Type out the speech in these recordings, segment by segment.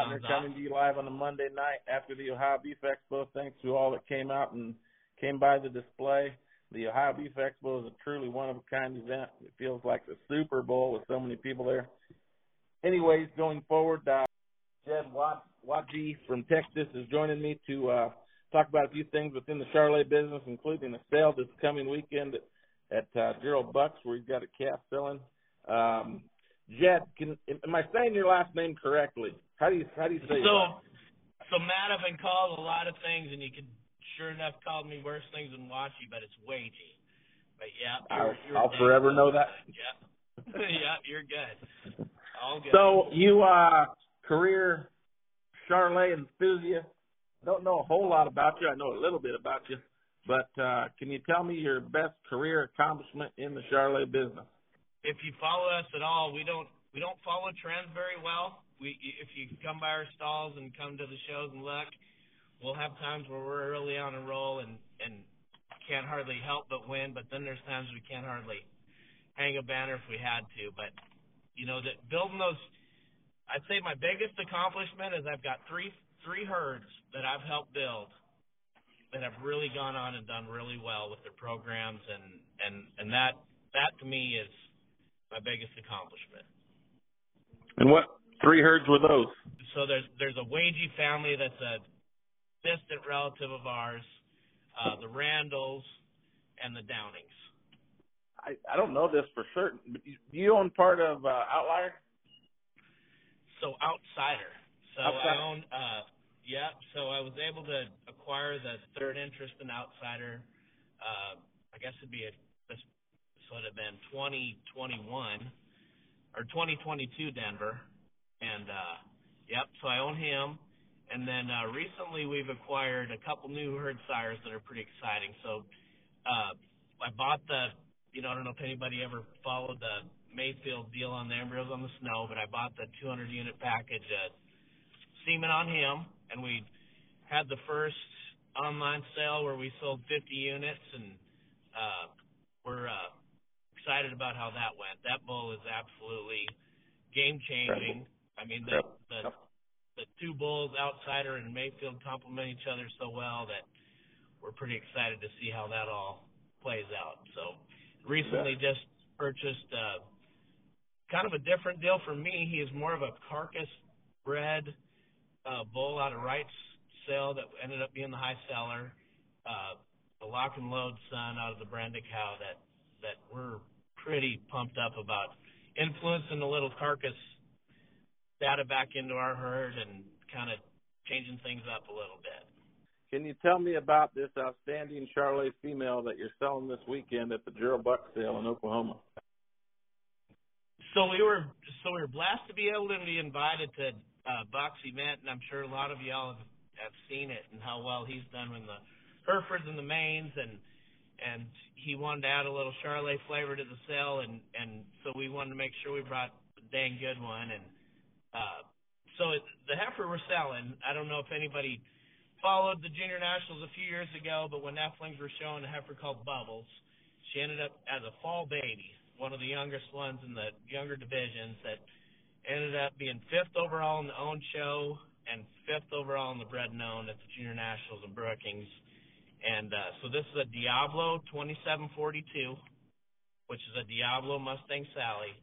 Lautner coming to you live on a Monday night after the Ohio Beef Expo. Thanks to all that came out and came by the display. The Ohio Beef Expo is a truly one of a kind event. It feels like the Super Bowl with so many people there. Anyways, going forward, uh, Jed Watje from Texas is joining me to uh, talk about a few things within the Charolais business, including a sale this coming weekend at, at uh, Gerald Bucks, where he's got a calf selling. Um, Jed, can, am I saying your last name correctly? How do you how do you say so? That? So Matt, I've been called a lot of things, and you could sure enough call me worse things than Wachi, but it's Wagey. But yeah, you're, I'll, you're I'll forever know that. Yeah, yeah, you're good. All good. So you uh career Charolais enthusiast. Don't know a whole lot about you. I know a little bit about you, but uh can you tell me your best career accomplishment in the Charolais business? If you follow us at all, we don't we don't follow trends very well. We if you come by our stalls and come to the shows and look, we'll have times where we're early on a roll and and can't hardly help but win. But then there's times we can't hardly hang a banner if we had to. But you know that building those, I'd say my biggest accomplishment is I've got three three herds that I've helped build that have really gone on and done really well with their programs and and and that that to me is my biggest accomplishment. And what three herds were those? So there's there's a Watje family that's a distant relative of ours, uh, the Randalls and the Downings. I, I don't know this for certain, but you, you own part of uh, Outlier? So Outsider. So Outsider. I own, uh, yeah, so I was able to acquire the third interest in Outsider. Uh, I guess it'd be a, this would have been 2021 or 2022 Denver. And, uh, yep, so I own him. And then uh, recently we've acquired a couple new herd sires that are pretty exciting. So uh, I bought the, you know, I don't know if anybody ever followed the Mayfield deal on the embryos on the snow, but I bought the 200 unit package at semen on him, and we had the first online sale where we sold 50 units, and uh, we're uh, excited about how that went. That bull is absolutely game changing. I mean, the, the the two bulls, Outsider and Mayfield, complement each other so well that we're pretty excited to see how that all plays out. So recently yeah. just purchased uh, kind of a different deal for me. He is more of a carcass bred uh, bull out of Wright's sale that ended up being the high seller. Uh, the lock and load son out of the Brenda cow that that we're pretty pumped up about influencing the little carcass data back into our herd and kind of changing things up a little bit. Can you tell me about this outstanding Charolais female that you're selling this weekend at the Gerald Buck sale in Oklahoma? So we were so we were blessed to be able to be invited to uh, Buck's event, and I'm sure a lot of y'all have, have seen it and how well he's done in the Herefords and the Maines, and and he wanted to add a little Charolais flavor to the sale, and and so we wanted to make sure we brought a dang good one, and uh, so the heifer we're selling, I don't know if anybody followed the junior nationals a few years ago, but when Neflings were showing a heifer called Bubbles, she ended up as a fall baby, one of the youngest ones in the younger divisions that ended up being fifth overall in the own show and fifth overall in the bred known at the junior nationals in Brookings. And uh, so this is a Diablo 2742, which is a Diablo Mustang Sally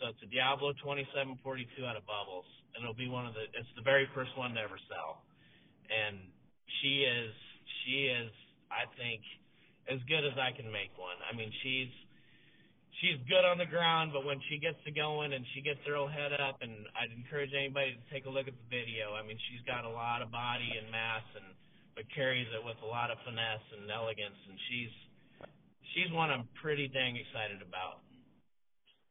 so it's a Diablo 2742 out of Bubbles, and it'll be one of the. It's the very first one to ever sell, and she is she is I think as good as I can make one. I mean she's she's good on the ground, but when she gets to going and she gets her old head up, and I'd encourage anybody to take a look at the video. I mean she's got a lot of body and mass, and but carries it with a lot of finesse and elegance, and she's she's one I'm pretty dang excited about.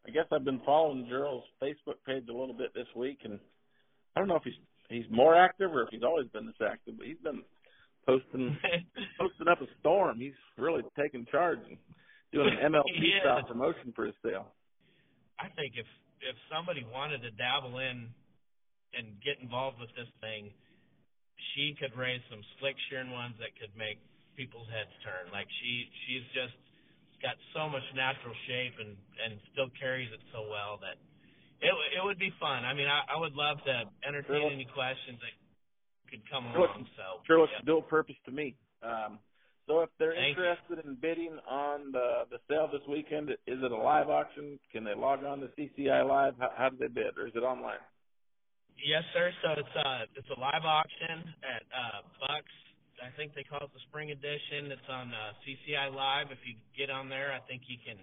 I guess I've been following Gerald's Facebook page a little bit this week, and I don't know if he's he's more active or if he's always been this active, but he's been posting posting up a storm. He's really taking charge and doing an MLP style promotion for his sale. I think if if somebody wanted to dabble in and get involved with this thing, she could raise some slick shearing ones that could make people's heads turn. Like she she's just got so much natural shape and and still carries it so well that It it would be fun. I mean, I, I would love to entertain Sure. any questions that could come Sure. along. So Sure looks yeah. dual purpose to me. Um, so if they're Thank you. interested in bidding on the the sale this weekend, is it a live auction? Can they log on to CCI Live? How, how do they bid, or is it online? Yes, sir. So it's uh it's a live auction at uh Bucks. I think they call it the spring edition. It's on uh CCI Live. If you get on there, I think you can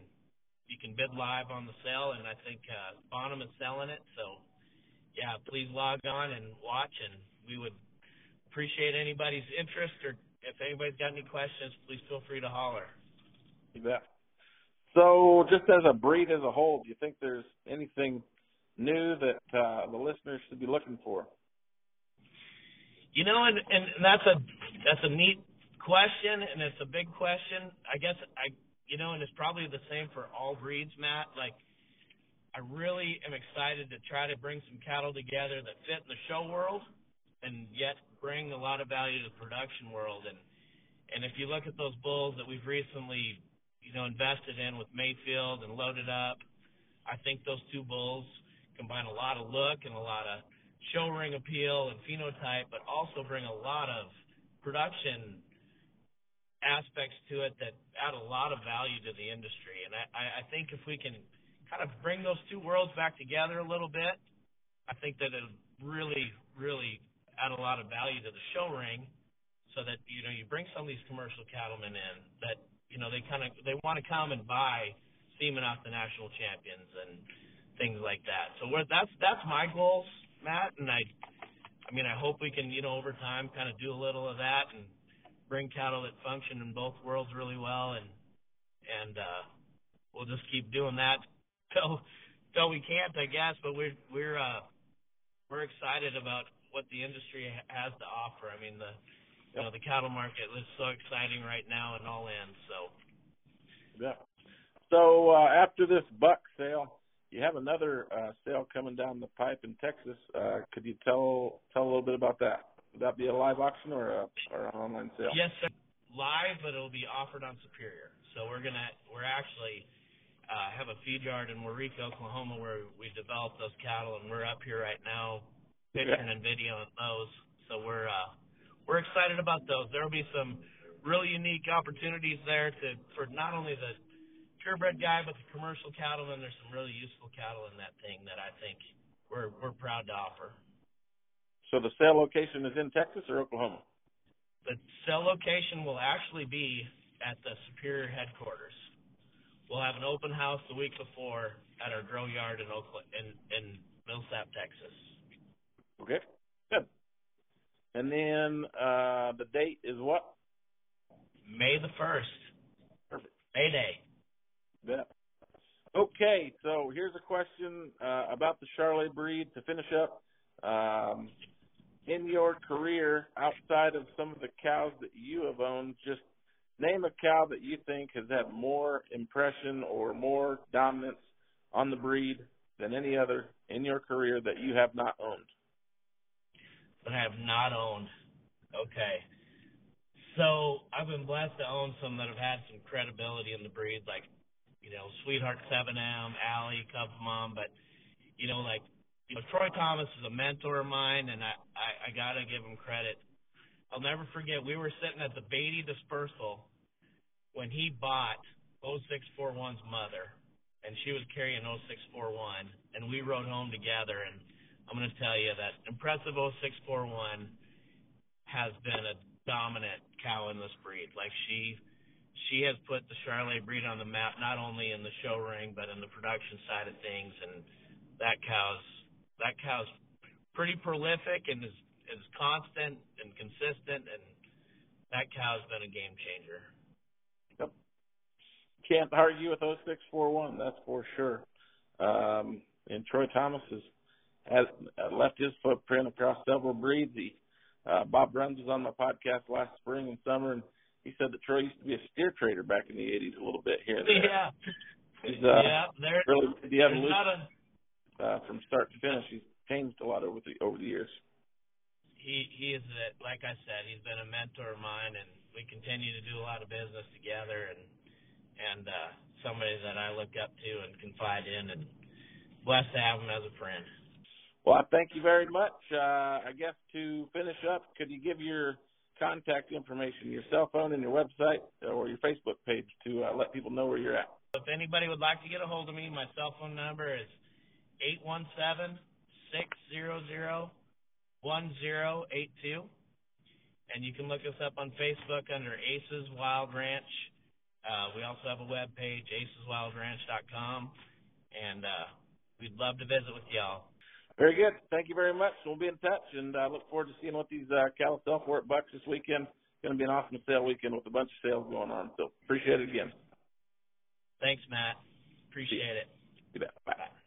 you can bid live on the sale and I think uh Bonham is selling it. So yeah, please log on and watch and we would appreciate anybody's interest or if anybody's got any questions, please feel free to holler. You bet. So just as a breed as a whole, do you think there's anything new that uh, the listeners should be looking for? You know, and and that's a that's a neat question, and it's a big question. I guess I, you know, and it's probably the same for all breeds, Matt. Like, I really am excited to try to bring some cattle together that fit in the show world, and yet bring a lot of value to the production world. And and if you look at those bulls that we've recently, you know, invested in with Mayfield and loaded up, I think those two bulls combine a lot of look and a lot of show ring appeal and phenotype, but also bring a lot of production aspects to it that add a lot of value to the industry. And I, I think if we can kind of bring those two worlds back together a little bit, I think that it'll really, really add a lot of value to the show ring so that, you know, you bring some of these commercial cattlemen in that, you know, they kind of, they want to come and buy semen off the national champions and things like that. So we're, that's, that's my goals, Matt, and I, I mean, I hope we can, you know, over time kind of do a little of that and bring cattle that function in both worlds really well and, and, uh, we'll just keep doing that till, till we can't, I guess, but we're, we're, uh, we're excited about what the industry has to offer. I mean, the, you know, the cattle market is so exciting right now in all ends, so. Yeah. So uh, after this buck sale, you have another uh, sale coming down the pipe in Texas. Uh, could you tell tell a little bit about that? Would that be a live auction or an online sale? Yes, sir. Live, but it'll be offered on Superior. So we're actually uh, have a feed yard in Waurika, Oklahoma, where we develop those cattle, and we're up here right now picturing and videoing those. So we're we're excited about those. There will be some really unique opportunities there to for not only the purebred guy, but the commercial cattle. And there's some really useful cattle in that thing that I think we're we're proud to offer. So the sale location is in Texas or Oklahoma? The sale location will actually be at the Superior headquarters. We'll have an open house the week before at our grow yard in Oakland, in, in Millsap, Texas. Okay, good. And then uh, the date is what? May the first. Perfect. May Day. Bet. Okay, so here's a question uh, about the Charolais breed to finish up. Um, in your career, outside of some of the cows that you have owned, just name a cow that you think has had more impression or more dominance on the breed than any other in your career that you have not owned. That I have not owned. Okay. So I've been blessed to own some that have had some credibility in the breed, like, you know, Sweetheart 7M, Allie, Cub Mom, but, you know, like, you know, Troy Thomas is a mentor of mine, and I, I, I got to give him credit. I'll never forget, we were sitting at the Beatty dispersal when he bought 0641's mother, and she was carrying 0641, and we rode home together, and I'm going to tell you that impressive 0641 has been a dominant cow in this breed. Like she, she has put the Charolais breed on the map, not only in the show ring, but in the production side of things, and that cow's that cow's pretty prolific and is is constant and consistent, and that cow's been a game changer. Yep. Can't argue with 0641, that's for sure. Um, and Troy Thomas has, has left his footprint across several breeds. He, uh, Bob Bruns was on my podcast last spring and summer, and he said that Troy used to be a steer trader back in the 80s a little bit here and there. Yeah, He's, uh, yeah. There, really the evolution a uh, from start to finish. He's changed a lot over the over the years. he he is a, like I said, he's been a mentor of mine, and we continue to do a lot of business together, and and uh, somebody that I look up to and confide in, and blessed to have him as a friend. Well, I thank you very much. Uh, I guess to finish up, could you give your contact information, your cell phone and your website or your Facebook page to uh, let people know where you're at? If anybody would like to get a hold of me, my cell phone number is eight one seven six zero zero one zero eight two, and you can look us up on Facebook under Aces Wild Ranch. Uh, we also have a web page, aceswildranch.com, and uh, we'd love to visit with y'all. Very good. Thank you very much. We'll be in touch, and I uh, look forward to seeing what these uh, Cal Self-Work bucks this weekend. Going to be an awesome sale weekend with a bunch of sales going on. So appreciate it again. Thanks, Matt. Appreciate it. You bet. Bye. Bye.